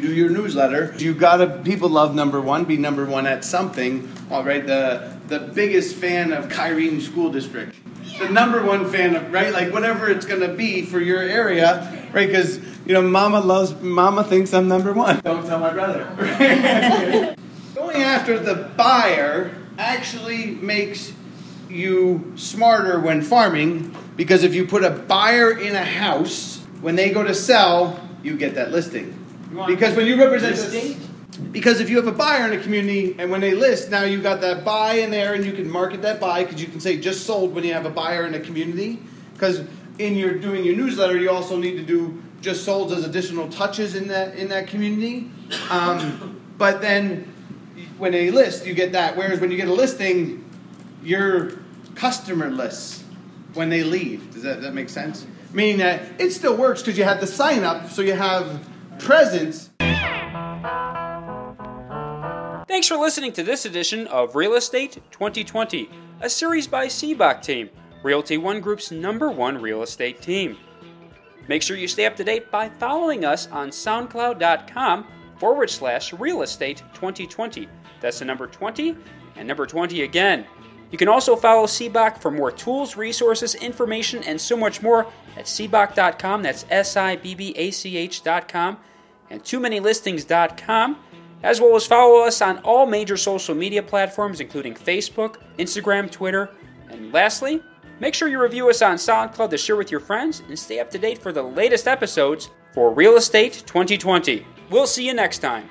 You do your newsletter, you gotta people love number one, be number one at something. All right, the the biggest fan of Kyrene School District, the number one fan of right, like whatever it's gonna be for your area, right? Because you know, Mama loves, Mama thinks I'm number one. Don't tell my brother. Going after the buyer actually makes you smarter when farming because if you put a buyer in a house, when they go to sell, you get that listing. Because when you represent the because if you have a buyer in a community and when they list, now you've got that buy in there and you can market that buy because you can say just sold when you have a buyer in a community. Because in your doing your newsletter, you also need to do just sold as additional touches in that in that community. Um, but then when they list, you get that. Whereas when you get a listing, your customer lists when they leave. Does that, that make sense? Meaning that it still works because you have the sign up, so you have presence. Thanks for listening to this edition of Real Estate 2020, a series by Sibbach Team, Realty One Group's number one real estate team. Make sure you stay up to date by following us on SoundCloud.com forward slash real estate 2020. That's the number 20 and number 20 again. You can also follow Sibbach for more tools, resources, information, and so much more at Sibbach.com. That's S I B B A C H.com and too many listings.com, as well as follow us on all major social media platforms, including Facebook, Instagram, Twitter, and lastly, make sure you review us on SoundCloud to share with your friends and stay up to date for the latest episodes for Real Estate 2020. We'll see you next time.